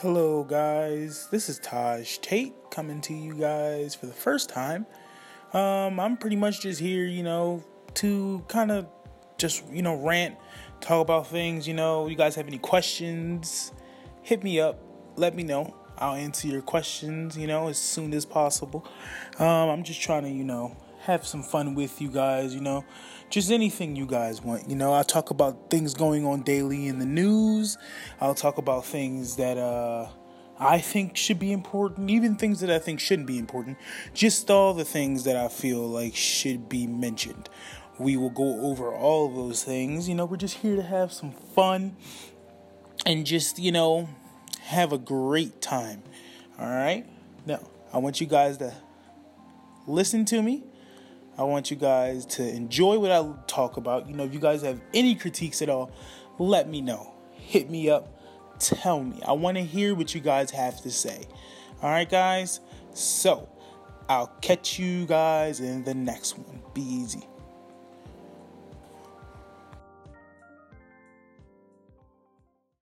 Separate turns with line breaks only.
Hello, guys. This is Taj Tate coming to you guys for the first time. Um, I'm pretty much just here, you know, to kind of just, you know, rant, talk about things. You know, you guys have any questions, hit me up, let me know. I'll answer your questions, you know, as soon as possible. Um, I'm just trying to, you know, have some fun with you guys, you know, just anything you guys want. You know, I'll talk about things going on daily in the news. I'll talk about things that uh, I think should be important, even things that I think shouldn't be important. Just all the things that I feel like should be mentioned. We will go over all those things. You know, we're just here to have some fun and just, you know, have a great time. All right? Now, I want you guys to listen to me I want you guys to enjoy what I talk about. You know, if you guys have any critiques at all, let me know. Hit me up. Tell me. I want to hear what you guys have to say. All right, guys? So, I'll catch you guys in the next one. Be easy.